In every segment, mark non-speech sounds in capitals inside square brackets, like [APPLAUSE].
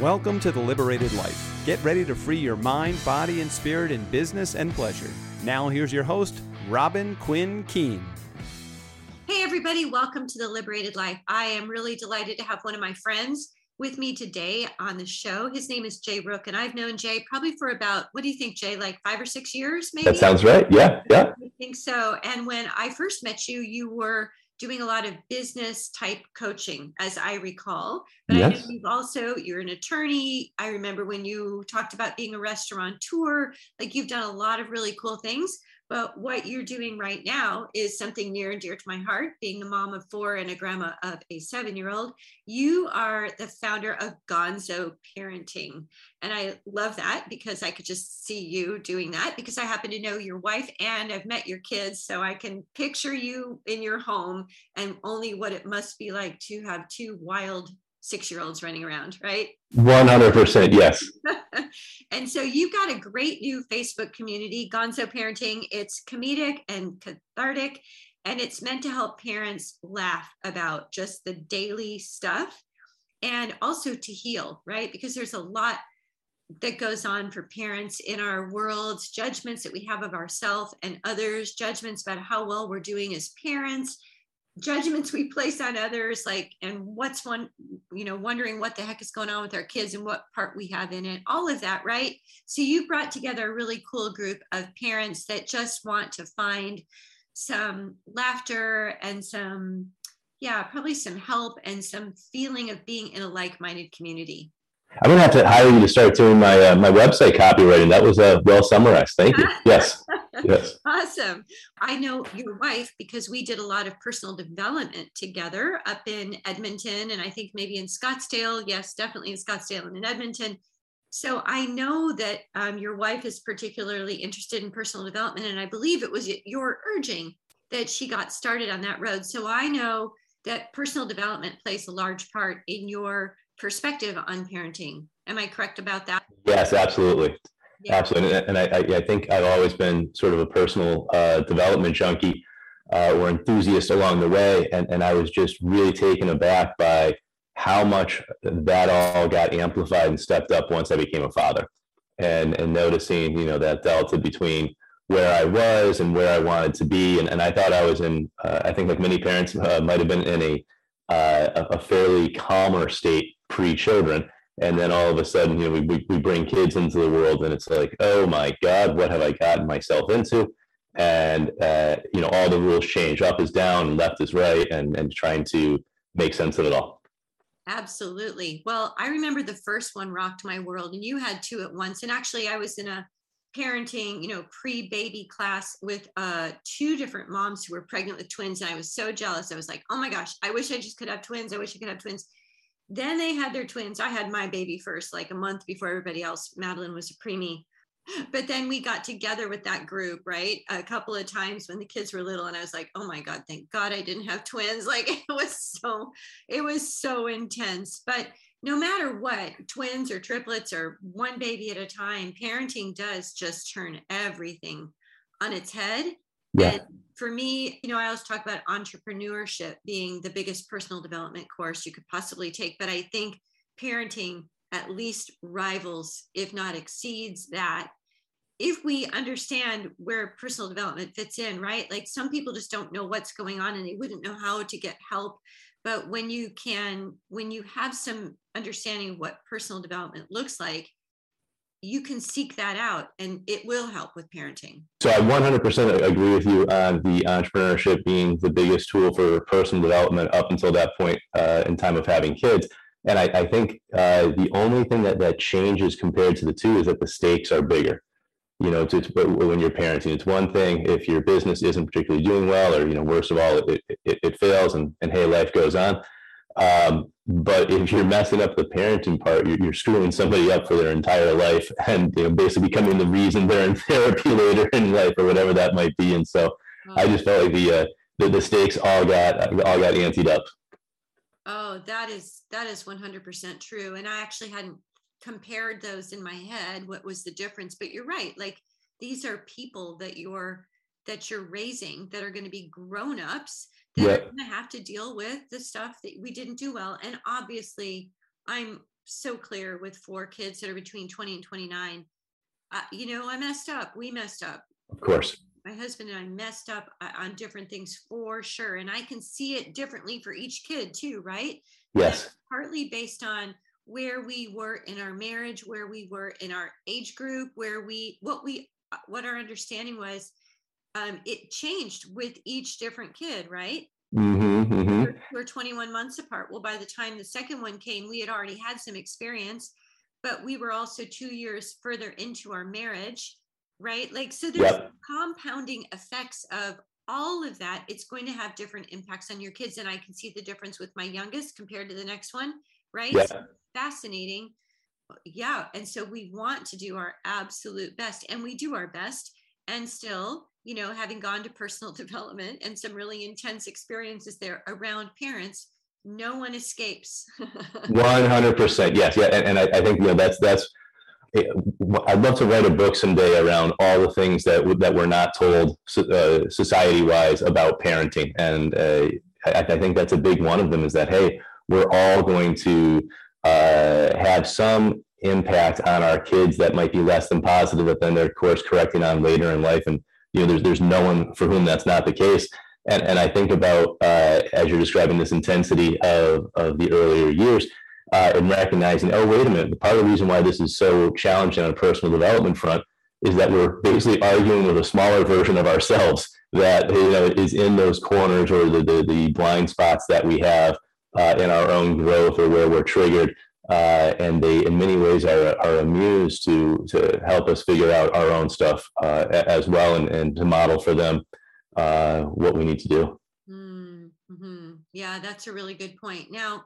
Welcome to the Liberated Life. Get ready to free your mind, body, and spirit in business and pleasure. Now, here's your host, Robin Quinn Keene. Hey, everybody, welcome to the Liberated Life. I am really delighted to have one of my friends with me today on the show. His name is Jay Rooke, and I've known Jay probably for about, what do you think, Jay, like five or six years, maybe? That sounds right. Yeah, yeah. I think so. And when I first met you, you were doing a lot of business type coaching, as I recall. But yes. I know you've also, you're an attorney. I remember when you talked about being a restaurateur, like you've done a lot of really cool things. But what you're doing right now is something near and dear to my heart, being the mom of four and a grandma of a seven year old. You are the founder of Gonzo Parenting. And I love that because I could just see you doing that because I happen to know your wife and I've met your kids. So I can picture you in your home and only what it must be like to have two wild six year olds running around, right? 100%, yes. [LAUGHS] and so you've got a great new Facebook community, Gonzo Parenting. It's comedic and cathartic, and it's meant to help parents laugh about just the daily stuff and also to heal, right? Because there's a lot that goes on for parents in our worlds, judgments that we have of ourselves and others, judgments about how well we're doing as parents judgments we place on others like and what's one you know wondering what the heck is going on with our kids and what part we have in it all of that right? So you brought together a really cool group of parents that just want to find some laughter and some yeah probably some help and some feeling of being in a like-minded community I'm gonna have to hire you to start doing my uh, my website copywriting. That was uh, well summarized. Thank you. [LAUGHS] Yes. yes. Awesome. I know your wife because we did a lot of personal development together up in Edmonton and I think maybe in Scottsdale. Yes, definitely in Scottsdale and in Edmonton. So I know that um, your wife is particularly interested in personal development, and I believe it was your urging that she got started on that road. So I know that personal development plays a large part in your perspective on parenting. Am I correct about that? Yes, absolutely. Yeah. Absolutely. And I, I, think I've always been sort of a personal uh, development junkie uh, or enthusiast along the way. And, and I was just really taken aback by how much that all got amplified and stepped up once I became a father. And, and noticing, you know, that delta between where I was and where I wanted to be. And, and I thought I was in, uh, I think like many parents uh, might have been in a, uh, a fairly calmer state pre-children. And then all of a sudden you know we, we bring kids into the world and it's like oh my god what have i gotten myself into? And uh, you know all the rules change. Up is down left is right and and trying to make sense of it all. Absolutely. Well i remember the first one rocked my world and you had two at once. And actually i was in a parenting you know pre-baby class with uh two different moms who were pregnant with twins and i was so jealous. I was like oh my gosh i wish i just could have twins. I wish i could have twins then they had their twins. I had my baby first, like a month before everybody else. Madeline was a preemie. [LAUGHS] But then we got together with that group, right? A couple of times when the kids were little, and I was like, oh my God, thank God I didn't have twins. [LAUGHS] Like it was so, it was so intense. But no matter what, twins or triplets or one baby at a time, parenting does just turn everything on its head. Yeah. And for me, you know, I always talk about entrepreneurship being the biggest personal development course you could possibly take, but I think parenting at least rivals, if not exceeds that. If we understand where personal development fits in, right? Like some people just don't know what's going on and they wouldn't know how to get help. But when you can, when you have some understanding of what personal development looks like, you can seek that out and it will help with parenting. So I 100% agree with you on the entrepreneurship being the biggest tool for personal development up until that point uh, in time of having kids. And I, I think uh, the only thing that, that changes compared to the two is that the stakes are bigger. You know, to, to, when you're parenting, it's one thing if your business isn't particularly doing well, or you know, worst of all, it, it, it fails, and, and hey, life goes on. Um, but if you're messing up the parenting part, you're, you're, screwing somebody up for their entire life and you know, basically becoming the reason they're in [LAUGHS] therapy later in life or whatever that might be. And so oh. I just felt like the, uh, the, the stakes all got all got anteed up. Oh, that is that is 100% true. And I actually hadn't compared those in my head. What was the difference? But you're right. Like these are people that you're that you're raising that are going to be grown they're going to have to deal with the stuff that we didn't do well. And obviously, I'm so clear with four kids that are between 20 and 29. Uh, you know, I messed up. We messed up. Of course. My husband and I messed up uh, on different things for sure. And I can see it differently for each kid too, right? Yes. partly based on where we were in our marriage, where we were in our age group, where we, what we, uh, what our understanding was. Um, it changed with each different kid, right? Mm-hmm, mm-hmm. We're, we're 21 months apart. Well, by the time the second one came, we had already had some experience, but we were also two years further into our marriage, right? Like, so there's Yep. compounding effects of all of that. It's going to have different impacts on your kids. And I can see the difference with my youngest compared to the next one, right? So fascinating. Yeah. And so we want to do our absolute best, and we do our best. And still, you know, having gone to personal [LAUGHS] development and some really intense experiences there around parents, no one escapes. [LAUGHS] One hundred percent, yes, yeah, and, and I, I think you know that's that's. I'd love to write a book someday around all the things that that we're not told uh, society-wise about parenting, and uh, I, I think that's a big one of them. Is that hey, we're all going to uh, have some impact on our kids that might be less than positive, that then they're course correcting on later in life, and you know, there's there's no one for whom that's not the case. And and I think about uh, as you're describing this intensity of of the earlier years uh, and recognizing, oh, wait a minute, part of the reason why this is so challenging on a personal development front is that we're basically arguing with a smaller version of ourselves that you know is in those corners or the the, the blind spots that we have uh, in our own growth or where we're triggered. Uh, and they, in many ways, are, are amused to to help us figure out our own stuff uh, as well, and, and to model for them uh, what we need to do. Mm-hmm. Yeah, that's a really good point. Now,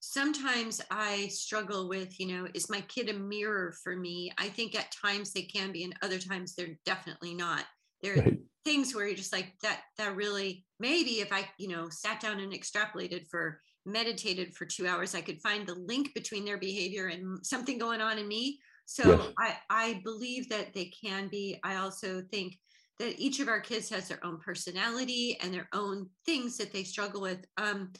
sometimes I struggle with, you know, is my kid a mirror for me? I think at times they can be, and other times they're definitely not. There are Right. things where you're just like that. That really maybe if I, you know, sat down and extrapolated for meditated for two hours, I could find the link between their behavior and something going on in me. So Yes. I I believe that they can be. I also think that each of our kids has their own personality and their own things that they struggle with. Um,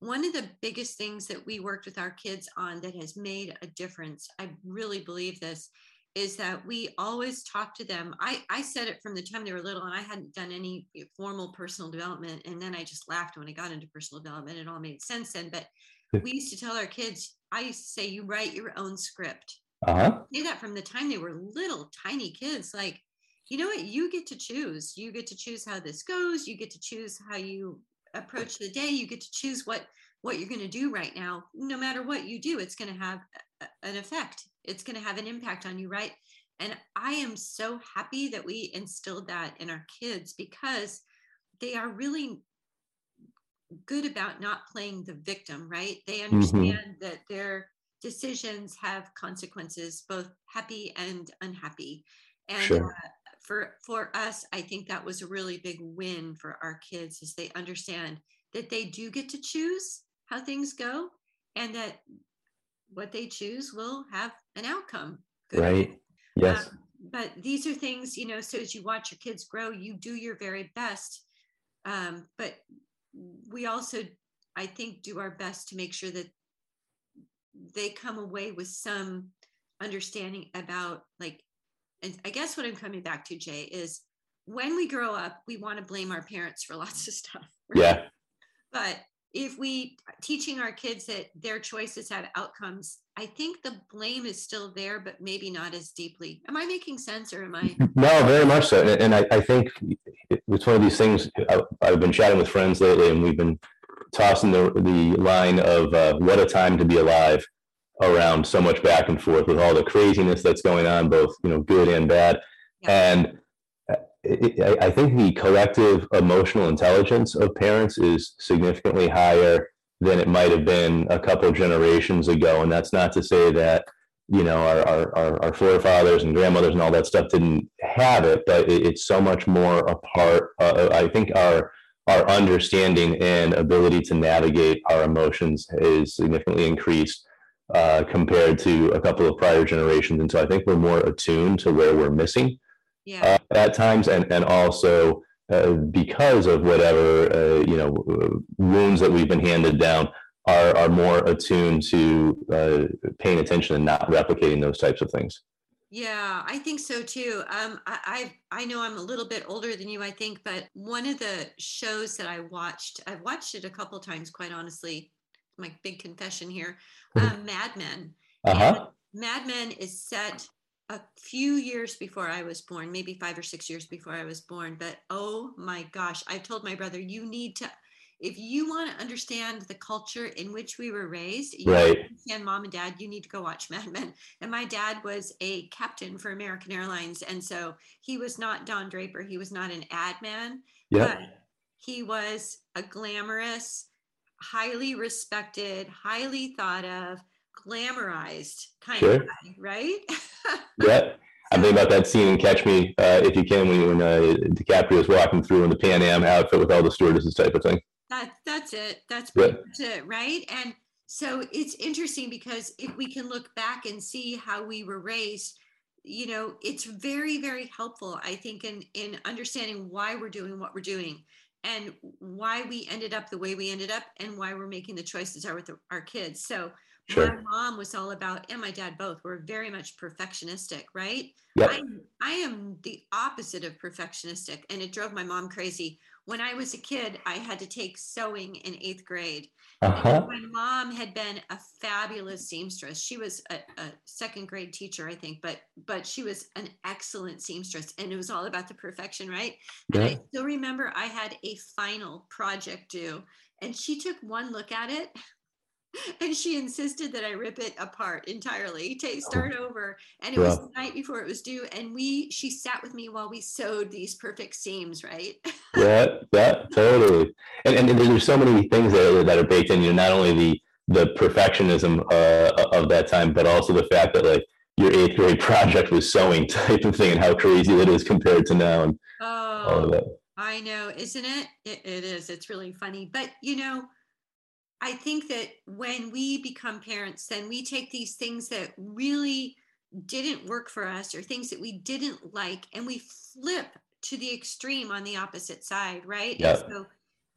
one of the biggest things that we worked with our kids on that has made a difference, I really believe this, is that we always talk to them. I, I said it from the time they were little, and I hadn't done any formal personal development. And then I just laughed when I got into personal development. It all made sense then. But we used to tell our kids, I used to say, you write your own script Uh huh. say that from the time they were little tiny kids like you know what you get to choose you get to choose how this goes you get to choose how you approach the day you get to choose what what you're going to do right now no matter what you do it's going to have an effect. It's going to have an impact on you right? And i am so happy that we instilled that in our kids because they are really good about not playing the victim right? They understand that their decisions have consequences both happy and unhappy. And Sure. uh, for for us i think that was a really big win for our kids is they understand that they do get to choose how things go and that what they choose will have an outcome good Right. Yes. Um, but these are things you know so as you watch your kids grow you do your very best um, but we also i think do our best to make sure that they come away with some understanding about like and i guess what i'm coming back to jay is when we grow up we want to blame our parents for [LAUGHS] lots of stuff right? Yeah. but if we teaching our kids that their choices have outcomes i think the blame is still there but maybe not as deeply am i making sense or am i [LAUGHS] No, very much so. And, I, I think it's one of these things. I, I've been chatting with friends lately, and we've been tossing the, the line of uh, what a time to be alive around so much back and forth with all the craziness that's going on, both you know, good and bad. Yeah. And I, think the collective emotional intelligence of parents is significantly higher than it might have been a couple generations ago. And that's not to say that you know our, our, our, forefathers and grandmothers and all that stuff didn't have it but it, it's so much more a part uh, i think our our understanding and ability to navigate our emotions is significantly increased uh, compared to a couple of prior generations and so i think we're more attuned to where we're missing yeah uh, at times and and also uh, because of whatever uh, you know uh, wounds that we've been handed down are are more attuned to uh, paying attention and not replicating those types of things. Yeah, I think so too. Um, I, I I know I'm a little bit older than you, I think, but one of the shows that I watched, I've watched it a couple times, quite honestly. My big confession here, um, Mad Men. Uh-huh. Mad Men is set a few years before I was born, maybe five or six years before I was born. But oh my gosh, I told my brother, you need to if you want to understand the culture in which we were raised, you right. understand mom and dad, you need to go watch Mad Men. And my dad was a captain for American Airlines. And so he was not Don Draper, he was not an ad man, yeah. but he was a glamorous, highly respected, highly thought of, glamorized kind sure. of guy, right? [LAUGHS] yeah. I'm thinking about that scene in Catch Me uh, If You Can when, when uh, DiCaprio is walking through in the Pan Am outfit with all the stewardesses type of thing. That that's it. That's yeah. it, right? And so it's interesting because if we can look back and see how we were raised, you know, it's very very helpful. I think in in understanding why we're doing what we're doing and why we ended up the way we ended up and why we're making the choices are with our kids. So Sure. My mom was all about, and my dad both were very much perfectionistic, right? Yep. I, I am the opposite of perfectionistic, and it drove my mom crazy when I was a kid, I had to take sewing in eighth grade. Uh-huh. My mom had been a fabulous seamstress. She was a, a, second grade teacher, I think, but but she was an excellent seamstress, and it was all about the perfection, right? Yeah. And I still remember I had a final project due, and she took one look at it [LAUGHS] and she insisted that I rip it apart entirely, take start over. And it yeah. was the night before it was due. And we she sat with me while we sewed these perfect seams, right? yeah, yeah, [LAUGHS] totally. And, and, and there's so many things that, that are baked in, you know, not only the the perfectionism uh, of that time, but also the fact that like your eighth grade [LAUGHS] project was sewing type of thing and how crazy that is compared to now and oh, all of that. I know, isn't it? it? It is. It's really funny. But you know, I think that when we become parents, then we take these things that really didn't work for us or things that we didn't like and we flip to the extreme on the opposite side, right? Yeah. so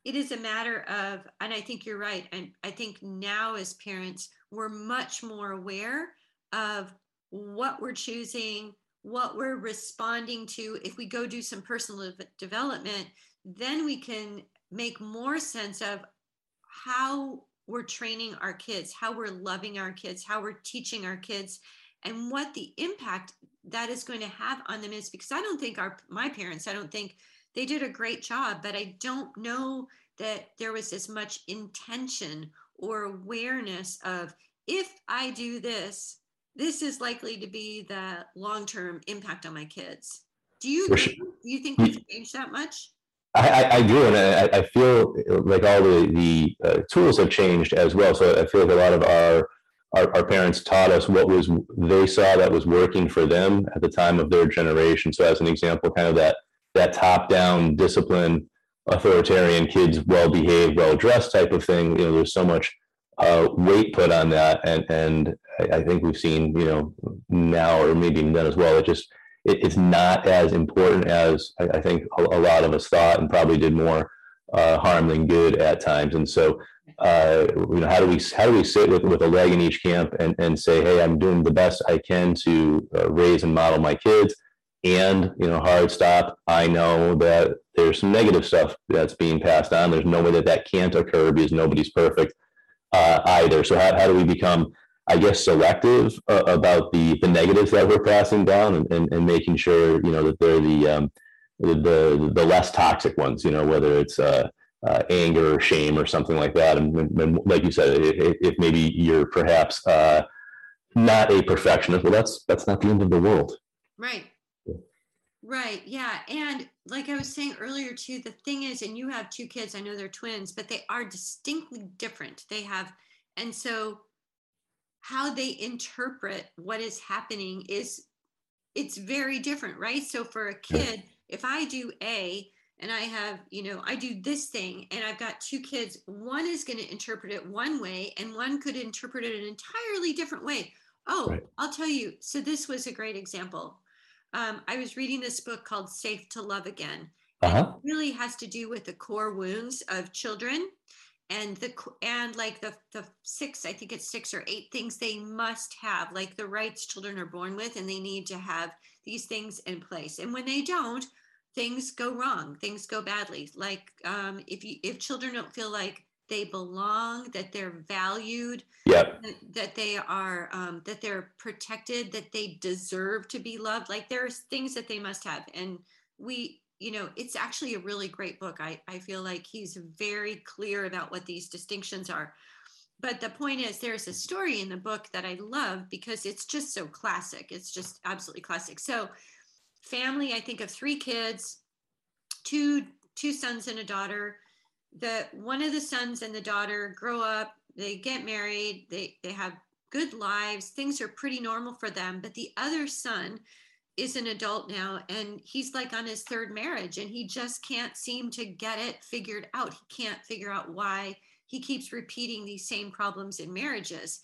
it is a matter of, and I think you're right. And I think now as parents, we're much more aware of what we're choosing, what we're responding to. If we go do some personal development, then we can make more sense of how we're training our kids, how we're loving our kids, how we're teaching our kids, and what the impact that is going to have on them is because I don't think our my parents, I don't think they did a great job, but I don't know that there was as much intention or awareness of if I do this, this is likely to be the long-term impact on my kids. Do you do you think mm. we've changed that much? I, I, do, and I, I, feel like all the the uh, tools have changed as well. So I feel like a lot of our, our, our parents taught us what was they saw that was working for them at the time of their generation. So as an example, kind of that that top down discipline, authoritarian kids, well behaved, well dressed type of thing. You know, there's so much uh, weight put on that, and and I think we've seen you know now or maybe then as well. It just it, it's not as important as I, I think a, a, lot of us thought, and probably did more uh, harm than good at times. And so, uh, you know, how do we how do we sit with with a leg in each camp and and say, hey, I'm doing the best I can to uh, raise and model my kids, and you know, hard stop. I know that there's some negative stuff that's being passed on. There's no way that that can't occur because nobody's perfect uh, either. So how, how do we become I guess, selective uh, about the the negatives that we're passing down and, and, and making sure you know that they're the um, the, the, less toxic ones. You know, whether it's uh, uh, anger or shame or something like that. And, and like you said, if, if maybe you're perhaps uh, not a perfectionist, well, that's that's not the end of the world. Right. Right. Yeah. And like I was saying earlier, too, the thing is, and you have two kids, I know they're twins, but they are distinctly different. They have, and so how they interpret what is happening is it's very different right? So for a kid if i do a and i have you know i do this thing and i've got two kids one is going to interpret it one way and one could interpret it an entirely different way. Oh right. i'll tell you so this was a great example. Um, i was reading this book called safe to love again. Uh-huh. it really has to do with the core wounds of children and the and like the the six i think it's six or eight things they must have like the rights children are born with and they need to have these things in place. And when they don't things go wrong things go badly. Like um, if you if children don't feel like they belong that they're valued yep. that, that they are um, that they're protected that they deserve to be loved like there's things that they must have. And we you know it's actually a really great book. I i feel like he's very clear about what these distinctions are. But the point is there's a story in the book that i love because it's just so classic. It's just absolutely classic. So family i think of three kids two two sons and a daughter. The one of the sons and the daughter grow up they get married they they have good lives things are pretty normal for them. But the other son is an adult now and he's like on his third marriage and he just can't seem to get it figured out. He can't figure out why he keeps repeating these same problems in marriages.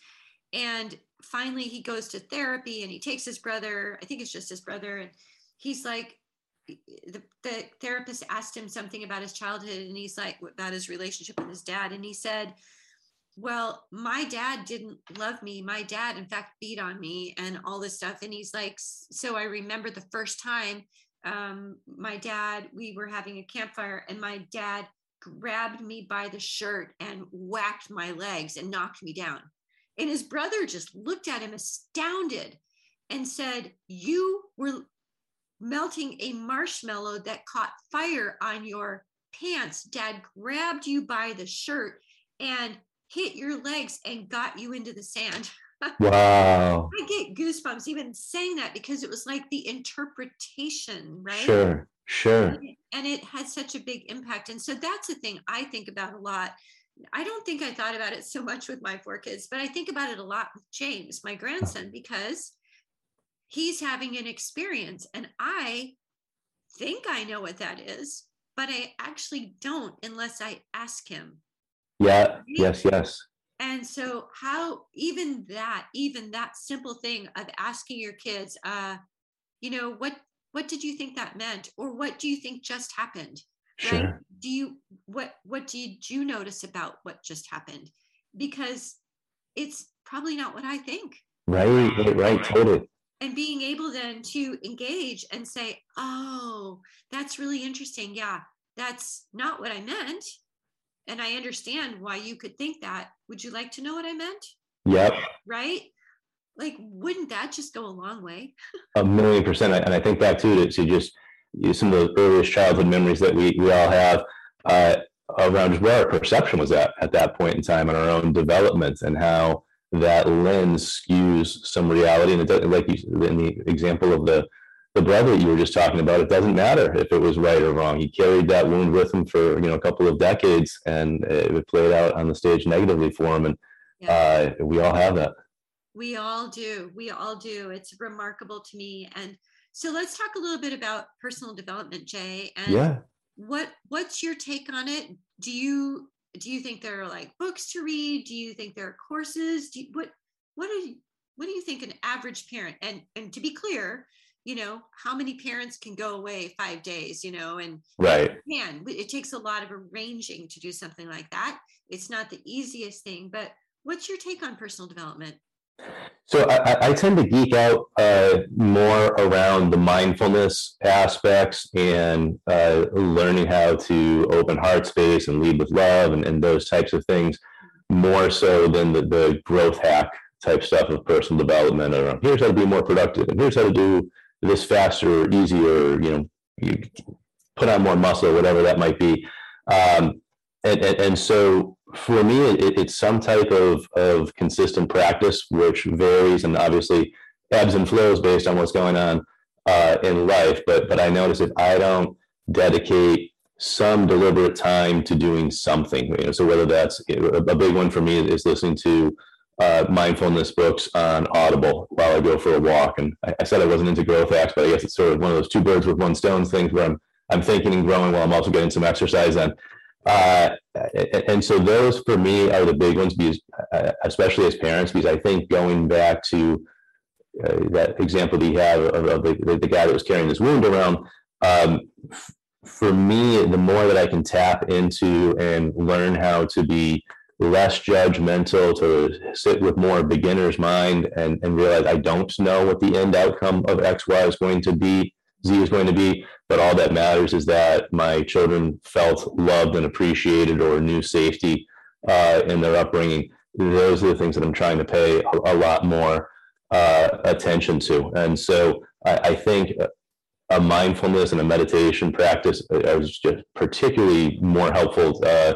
And finally he goes to therapy and he takes his brother i think it's just his brother and he's like the, the therapist asked him something about his childhood and he's like about his relationship with his dad and he said well my dad didn't love me. My dad in fact beat on me and all this stuff. And he's like so i remember the first time um, my dad we were having a campfire and my dad grabbed me by the shirt and whacked my legs and knocked me down. And his brother just looked at him astounded and said you were melting a marshmallow that caught fire on your pants. Dad grabbed you by the shirt and hit your legs and got you into the sand. [LAUGHS] wow. I get goosebumps even saying that because it was like the interpretation, right? Sure, sure. And it had such a big impact. And so that's the thing I think about a lot. I don't think I thought about it so much with my four kids, but I think about it a lot with James, my grandson, uh-huh. because he's having an experience. And I think I know what that is, but I actually don't unless I ask him. Yeah, yes, yes. And so, how even that, even that simple thing of asking your kids, uh, you know, what what did you think that meant, or what do you think just happened? Sure. Right? Do you what what did you notice about what just happened? Because it's probably not what I think. Right, right, right, totally and being able then to engage and say oh that's really interesting yeah that's not what i meant and i understand why you could think that. Would you like to know what i meant? Yep. Right? Like wouldn't that just go a long way? A million percent. And i think back to to just some of the earliest childhood memories that we, we all have uh, around just where our perception was at at that point in time and our own development and how that lens skews some reality. And it does, like you, in the example of the the brother you were just talking about, it doesn't matter if it was right or wrong. He carried that wound with him for you know a couple of decades, and it played out on the stage negatively for him. And yeah. uh, we all have that. We all do. We all do. It's remarkable to me. And so let's talk a little bit about personal development, Jay. And yeah. What What's your take on it? Do you do you think there are like books to read do you think there are courses do you, what what do you what do you think an average parent and and to be clear you know how many parents can go away five days you know and right. can it takes a lot of arranging to do something like that. It's not the easiest thing but what's your take on personal development? So I, I, tend to geek out uh, more around the mindfulness aspects and uh, learning how to open heart space and lead with love and, and those types of things more so than the, the growth hack type stuff of personal development around here's how to be more productive and here's how to do this faster, easier, you know, you put on more muscle, whatever that might be. Um, and, and, and so for me, it, it's some type of, of consistent practice, which varies and obviously ebbs and flows based on what's going on uh, in life. But but I notice if I don't dedicate some deliberate time to doing something, you know, so whether that's a big one for me is listening to uh, mindfulness books on Audible while I go for a walk. And I, I, said I wasn't into growth hacks, but I guess it's sort of one of those two birds with one stone things where I'm I'm thinking and growing while I'm also getting some exercise in. Uh, and so those for me are the big ones because uh, especially as parents because i think going back to uh, that example that you have of, of the, the, guy that was carrying this wound around um, for me, the more that I can tap into and learn how to be less judgmental, to sit with more beginner's mind and, and realize I don't know what the end outcome of X, Y is going to be, Z is going to be, but all that matters is that my children felt loved and appreciated or knew safety uh, in their upbringing. Those are the things that I'm trying to pay a, a lot more uh, attention to. And so I, I think a mindfulness and a meditation practice is just particularly more helpful uh,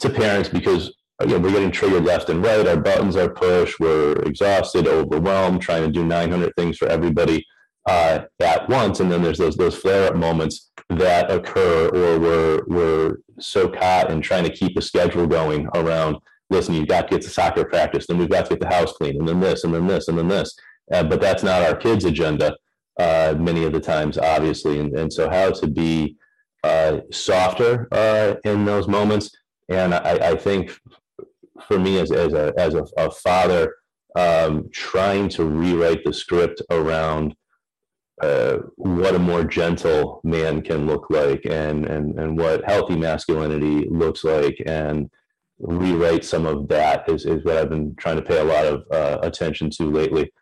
to parents because you we're getting triggered left and right. Our buttons are pushed. We're exhausted, overwhelmed, trying to do 900 things for everybody uh, at once. And then there's those those flare up moments that occur, or we're we're so caught in trying to keep a schedule going around. Listen, you've got to get to soccer practice, then we've got to get the house clean, and then this, and then this, and then this. Uh, but that's not our kids' agenda uh, many of the times, obviously. And, and so, how to be uh, softer uh, in those moments. And I, I, think for me, as, as, a, as a, a father, um, trying to rewrite the script around uh, what a more gentle man can look like and, and, and what healthy masculinity looks like and rewrite some of that is, is what I've been trying to pay a lot of uh, attention to lately.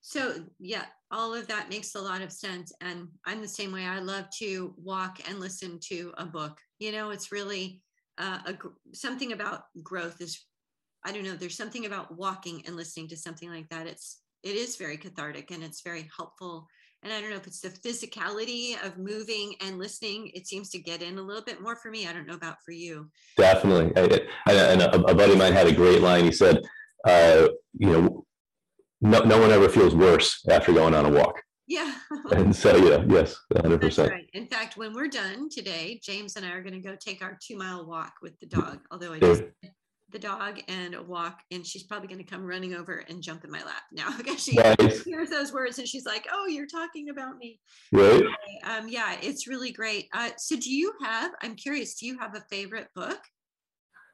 So, yeah, all of that makes a lot of sense. And I'm the same way. I love to walk and listen to a book. You know, it's really uh, a, something about growth is, I don't know, there's something about walking and listening to something like that. It's, it is very cathartic and it's very helpful. And I don't know if it's the physicality of moving and listening. It seems to get in a little bit more for me. I don't know about for you. Definitely. I, I, and a, a buddy of mine had a great line. He said, uh, you know, no, no one ever feels worse after going on a walk. Yeah. [LAUGHS] and so, yeah, yes, 100%. Right. In fact, when we're done today, James and I are going to go take our two mile walk with the dog. Although I just the dog and a walk, and she's probably going to come running over and jump in my lap now [LAUGHS] because she nice. hears those words and she's like, "Oh, you're talking about me." Right. Um, yeah, it's really great. Uh, so, do you have? I'm curious. Do you have a favorite book,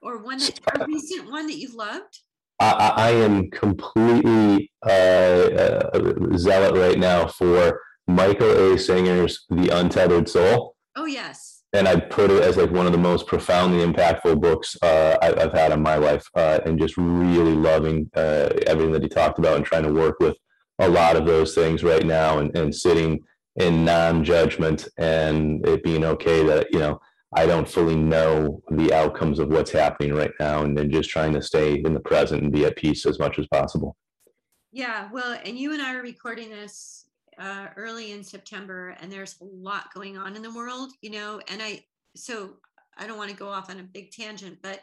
or one that a recent one that you've loved? I, I am completely uh, uh, zealot right now for Michael A. Singer's The Untethered Soul. Oh, yes. And I put it as like one of the most profoundly impactful books uh, I, have had in my life, uh, and just really loving uh, everything that he talked about and trying to work with a lot of those things right now, and, and sitting in non-judgment and it being okay that you know I don't fully know the outcomes of what's happening right now, and then just trying to stay in the present and be at peace as much as possible. Yeah, well, and you and I are recording this uh, early in September, and there's a lot going on in the world, you know. And I, so I don't want to go off on a big tangent, but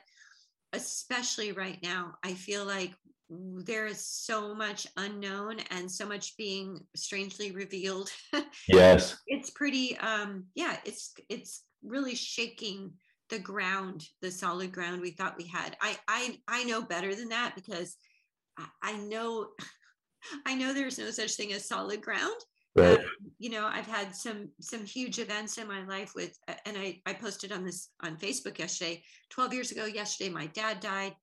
especially right now, I feel like there is so much unknown and so much being strangely revealed. [LAUGHS] yes, it's pretty. Um, yeah, it's it's really shaking the ground, the solid ground we thought we had. I I I know better than that because I, I know [LAUGHS] I know there's no such thing as solid ground. Right. Um, you know, I've had some some huge events in my life with, and I I posted on this on Facebook yesterday. Twelve years ago yesterday, my dad died.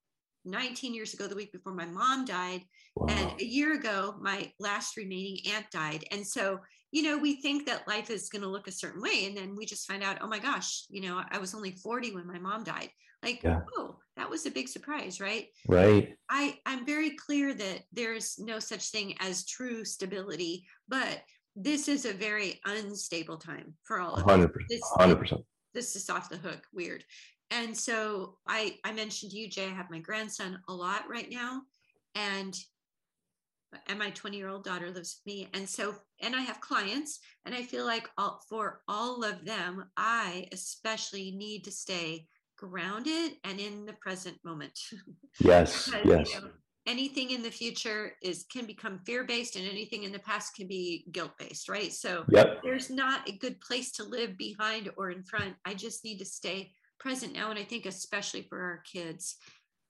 19 years ago, the week before my mom died, wow. and a year ago, my last remaining aunt died. And so you know, we think that life is going to look a certain way. And then we just find out, oh my gosh, you know, I was only 40 when my mom died. Like, yeah. oh, that was a big surprise, right? Right. I, I'm very clear that there's no such thing as true stability, but this is a very unstable time for all of 100%, us. This, 100%. This is off the hook, weird. And so I, I mentioned to you, Jay, I have my grandson a lot right now. And and my 20 year old daughter lives with me. And so and i have clients and i feel like all, for all of them i especially need to stay grounded and in the present moment. [LAUGHS] Yes because, yes. you know, anything in the future is can become fear based and anything in the past can be guilt based right? So yep. there's not a good place to live behind or in front. I just need to stay present now and i think especially for our kids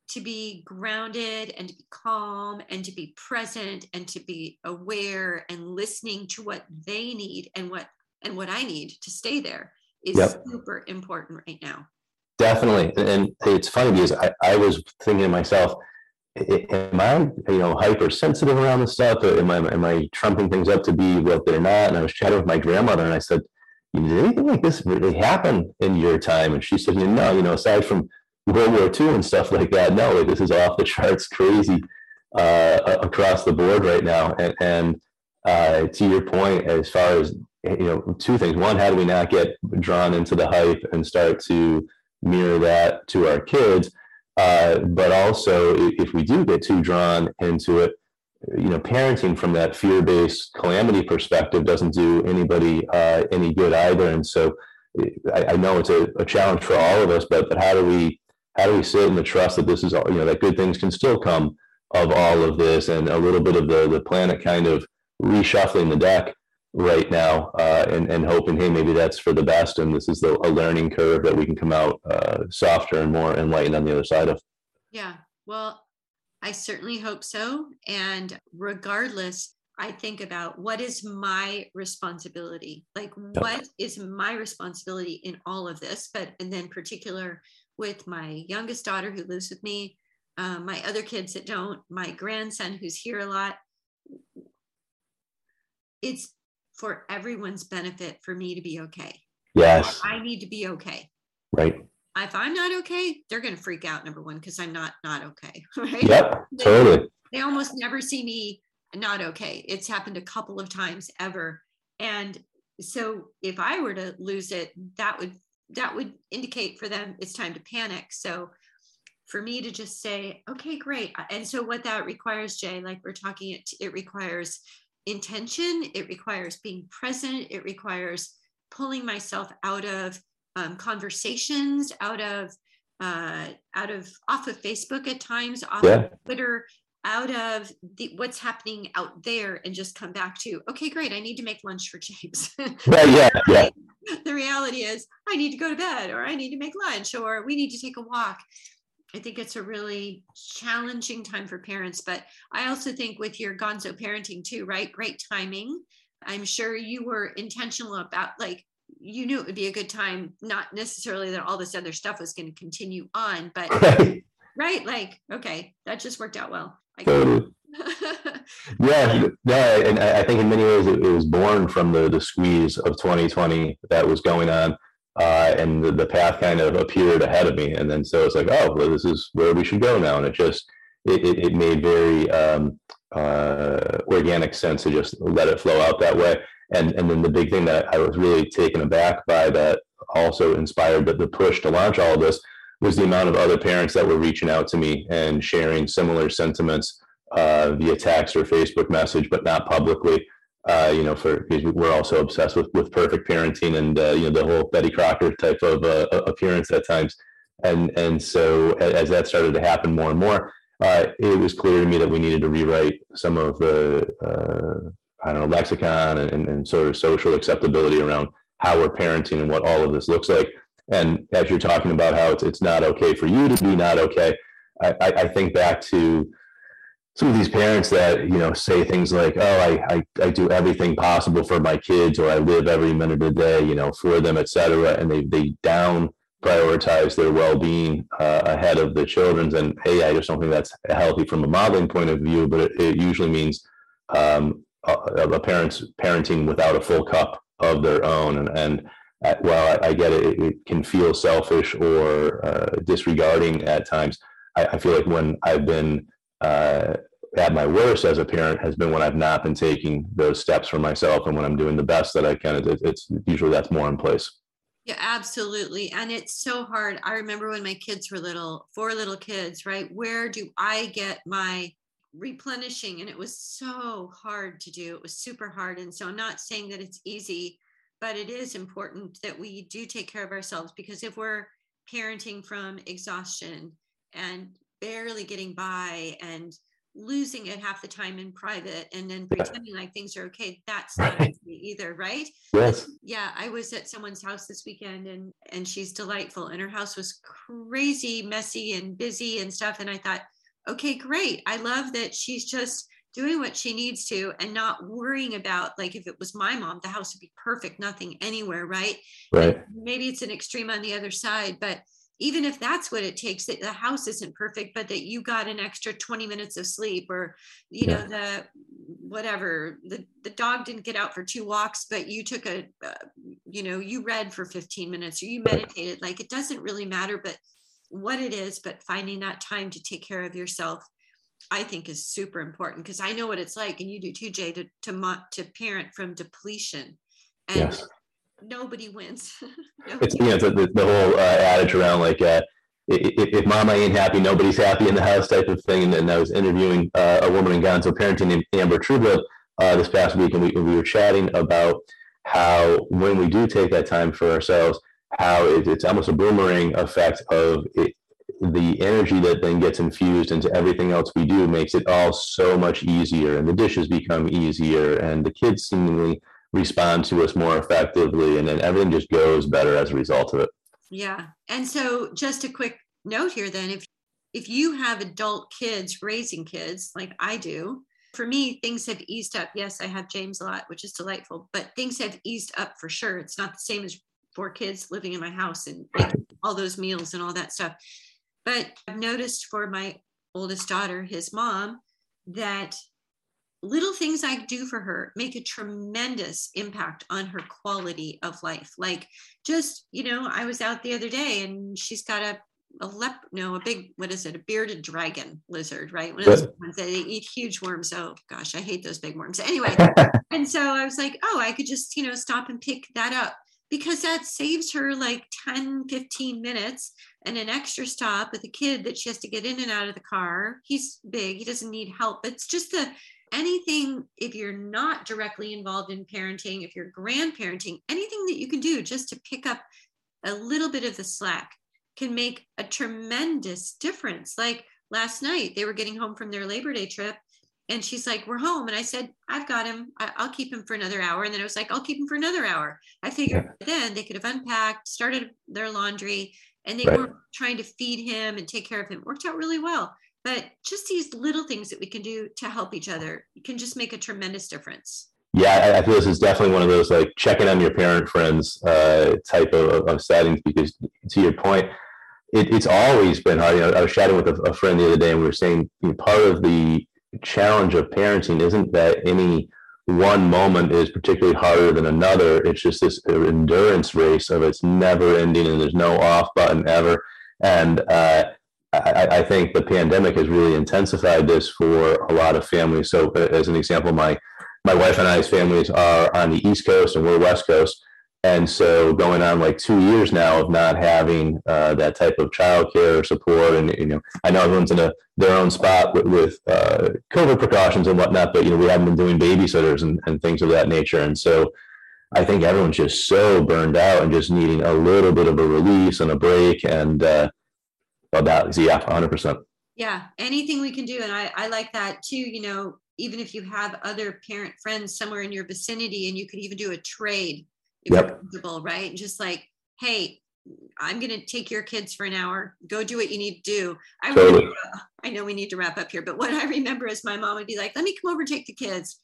to be grounded and to be calm and to be present and to be aware and listening to what they need and what and what I need to stay there is yep. super important right now. Definitely. And it's funny because I, I was thinking to myself, am I, you know, hypersensitive around this stuff? Uh, am I, am I trumping things up to be what they're not? And I was chatting with my grandmother and I said, did anything like this really happen in your time? And she said, you know, you know, aside from World War II and stuff like that, no, like this is off the charts crazy uh, across the board right now. And, and uh, to your point, as far as you know, two things. One, how do we not get drawn into the hype and start to mirror that to our kids? Uh, but also, if we do get too drawn into it, you know, parenting from that fear-based calamity perspective doesn't do anybody uh, any good either. And so, I, I know it's a, a, challenge for all of us. But but how do we how do we sit in the trust that this is all, you know that good things can still come of all of this, and a little bit of the the planet kind of reshuffling the deck right now uh, and, and hoping, hey, maybe that's for the best. And this is the, a learning curve that we can come out uh, softer and more enlightened on the other side of. Yeah. Well, I certainly hope so. And regardless, I think about what is my responsibility? Like, what is my responsibility in all of this? But, and then, particular with my youngest daughter who lives with me, uh, my other kids that don't, my grandson who's here a lot. It's for everyone's benefit for me to be okay. Yes. I need to be okay. Right. If I'm not okay, they're going to freak out. Number one, because I'm not not okay. [LAUGHS] Right. Yep. They, totally. They almost never see me not okay. It's happened a couple of times ever, and so if I were to lose it, that would that would indicate for them it's time to panic. So for me to just say, okay, great. And so what that requires, Jay, like we're talking, it, it requires intention, it requires being present, it requires pulling myself out of um, conversations, out of uh, out of off of Facebook at times, off yeah. of Twitter, out of the, what's happening out there, and just come back to okay, great. I need to make lunch for James. [LAUGHS] yeah, yeah. The reality is, I need to go to bed, or I need to make lunch, or we need to take a walk. I think it's a really challenging time for parents, but I also think with your gonzo parenting too, right? Great timing. I'm sure you were intentional about like you knew it would be a good time, not necessarily that all this other stuff was going to continue on, but [LAUGHS] right like okay, that just worked out well. Totally. yeah, yeah, and I think in many ways it, was born from the the squeeze of 2020 that was going on uh, and the, the, path kind of appeared ahead of me. And then so it's like, oh, well, this is where we should go now. And it just it, it, it made very um, uh, organic sense to just let it flow out that way. And and then the big thing that I was really taken aback by that also inspired the, the push to launch all of this was the amount of other parents that were reaching out to me and sharing similar sentiments uh, via text or Facebook message, but not publicly uh, you know, for we're also obsessed with with perfect parenting and uh, you know the whole Betty Crocker type of uh, appearance at times, and and so as that started to happen more and more, uh, it was clear to me that we needed to rewrite some of the uh, I don't know lexicon and, and sort of social acceptability around how we're parenting and what all of this looks like. And as you're talking about how it's it's not okay for you to be not okay, I, I think back to some of these parents that you know say things like oh I, I, I do everything possible for my kids or i live every minute of the day you know for them etc and they they down prioritize their well-being uh, ahead of the children's. And hey i just don't think that's healthy from a modeling point of view but it, it usually means um, a, a, parent's parenting without a full cup of their own. And, and uh, while I, I, get it, it can feel selfish or uh, disregarding at times I, I feel like when i've been uh, at my worst as a parent has been when I've not been taking those steps for myself and when I'm doing the best that I can. It's usually that's more in place. Yeah, absolutely. And it's so hard. I remember when my kids were little, four little kids, right? Where do I get my replenishing? And it was so hard to do. It was super hard. And so I'm not saying that it's easy, but it is important that we do take care of ourselves because if we're parenting from exhaustion and barely getting by and losing it half the time in private and then pretending like things are okay that's not right. either right? Yes. Yeah i was at someone's house this weekend and and she's delightful and her house was crazy messy and busy and stuff and i thought okay great. I love that she's just doing what she needs to and not worrying about like if it was my mom the house would be perfect nothing anywhere right? Right. and maybe it's an extreme on the other side but even if that's what it takes that the house isn't perfect but that you got an extra 20 minutes of sleep or you yeah. know the whatever the, the dog didn't get out for two walks but you took a uh, you know you read for 15 minutes or you meditated like it doesn't really matter but what it is but finding that time to take care of yourself i think is super important because i know what it's like and you do too jay to to, to parent from depletion and yes. nobody wins [LAUGHS] nobody it's you know the, the whole uh, adage around like uh, if, if mama ain't happy, nobody's happy in the house type of thing. And, and I was interviewing uh, a woman in Gonzo Parenting named Amber Trueblood uh, this past week, and we, we were chatting about how when we do take that time for ourselves, how it, it's almost a boomerang effect of it, the energy that then gets infused into everything else we do makes it all so much easier, and the dishes become easier, and the kids seemingly respond to us more effectively, and then everything just goes better as a result of it. Yeah. And so just a quick note here then if if you have adult kids raising kids like I do, for me things have eased up. Yes, I have James a lot, which is delightful, but things have eased up for sure. It's not the same as four kids living in my house and all those meals and all that stuff. But I've noticed for my oldest daughter, his mom, that little things I do for her make a tremendous impact on her quality of life. Like just, you know, I was out the other day and she's got a a lep no a big what is it? A bearded dragon lizard right? One of those ones that they eat huge worms. Oh gosh i hate those big worms. Anyway. [LAUGHS] And so i was like oh i could just you know stop and pick that up because that saves her like 10 15 minutes and an extra stop with a kid that she has to get in and out of the car he's big he doesn't need help it's just the anything, if you're not directly involved in parenting, if you're grandparenting, anything that you can do just to pick up a little bit of the slack can make a tremendous difference. Like last night, they were getting home from their Labor Day trip. And she's like, We're home. And I said, I've got him. I- will keep him for another hour. And then I was like, I'll keep him for another hour. I figured yeah. then they could have unpacked, started their laundry, and they right. weren't trying to feed him and take care of him. It worked out really well but just these little things that we can do to help each other can just make a tremendous difference yeah i, feel this is definitely one of those like checking on your parent friends uh, type of, of settings because to your point it, it's always been hard you know i was chatting with a, a friend the other day and we were saying you know, part of the challenge of parenting isn't that any one moment is particularly harder than another. It's just this endurance race of it's never ending and there's no off button ever. And uh, I, I, think the pandemic has really intensified this for a lot of families. So, uh, as an example, my my wife and I's families are on the East Coast and we're West Coast, and so going on like two years now of not having uh, that type of childcare support, and you know, I know everyone's in a their own spot with, with uh, COVID precautions and whatnot, but you know, we haven't been doing babysitters and, and things of that nature, and so. I think everyone's just so burned out and just needing a little bit of a release and a break. And uh, about that. Yeah, 100%. Yeah, anything we can do. And I, I like that too. You know, even if you have other parent friends somewhere in your vicinity and you could even do a trade if yep. you're comfortable, right? Just like, hey, I'm going to take your kids for an hour. Go do what you need to do. I, totally. remember, I know we need to wrap up here, but what I remember is my mom would be like, let me come over and take the kids.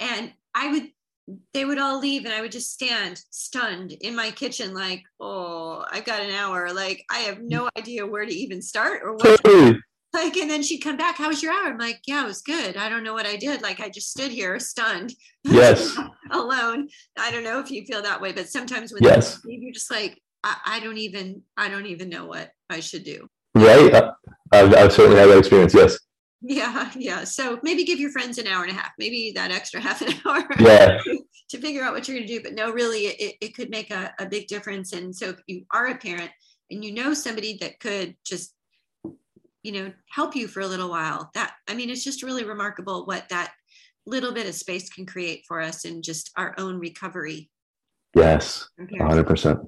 And I would they would all leave and I would just stand stunned in my kitchen, like, oh, I've got an hour. Like, I have no mm. idea where to even start or what. To, like, and then she'd come back. How was your hour? I'm like, yeah, it was good. I don't know what I did. Like, I just stood here stunned. Yes. [LAUGHS] alone. I don't know if you feel that way, but sometimes when yes. you're just like, I, I, don't even, I don't even know what I should do. Right. Uh, I've, I've certainly had that experience. Yes. Yeah, yeah. So maybe give your friends an hour and a half, maybe that extra [LAUGHS] half an hour yeah. [LAUGHS] to figure out what you're going to do. But no, really, it, it could make a, a big difference. And so if you are a parent and you know somebody that could just, you know, help you for a little while, that, I mean, it's just really remarkable what that little bit of space can create for us in just our own recovery. Yes, 100%.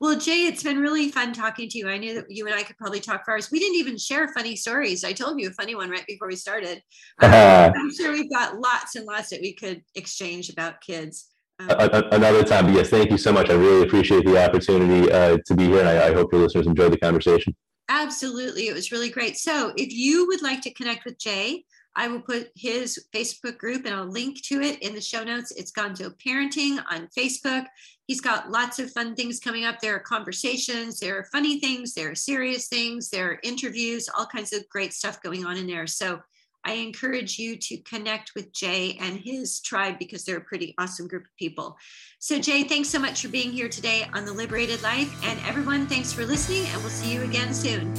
Well, Jay, it's been really fun talking to you. I knew that you and I could probably talk for hours. We didn't even share funny stories. I told you a funny one right before we started. [LAUGHS] Um, I'm sure we've got lots and lots that we could exchange about kids. Um, Another time, yes, thank you so much. I really appreciate the opportunity uh, to be here, and I, I hope your listeners enjoyed the conversation. Absolutely. It was really great. So, if you would like to connect with Jay, I will put his Facebook group and I'll link to it in the show notes. It's Gonzo Parenting on Facebook. He's got lots of fun things coming up. There are conversations, there are funny things, there are serious things, there are interviews, all kinds of great stuff going on in there. So I encourage you to connect with Jay and his tribe because they're a pretty awesome group of people. So, Jay, thanks so much for being here today on The Liberated Life. And everyone, thanks for listening, and we'll see you again soon.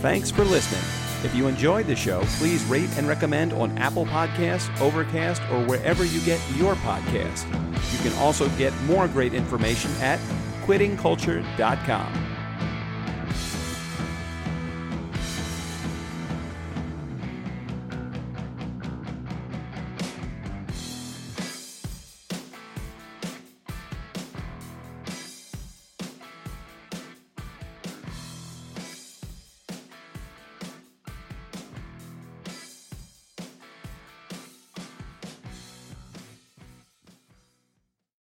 Thanks for listening. If you enjoyed the show, please rate and recommend on Apple Podcasts, Overcast, or wherever you get your podcast. You can also get more great information at quittingculture.com.